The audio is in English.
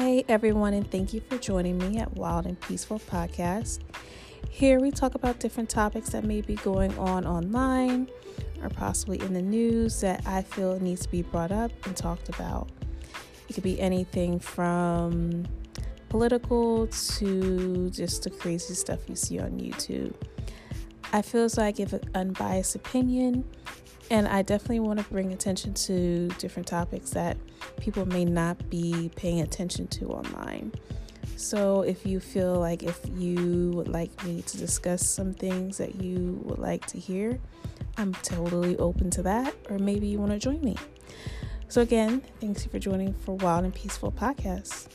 Hey everyone, and thank you for joining me at Wild and Peaceful Podcast. Here we talk about different topics that may be going on online or possibly in the news that I feel needs to be brought up and talked about. It could be anything from political to just the crazy stuff you see on YouTube. I feel as though I give an unbiased opinion, and I definitely want to bring attention to different topics that people may not be paying attention to online. So, if you feel like if you would like me to discuss some things that you would like to hear, I'm totally open to that, or maybe you want to join me. So, again, thanks you for joining for Wild and Peaceful Podcast.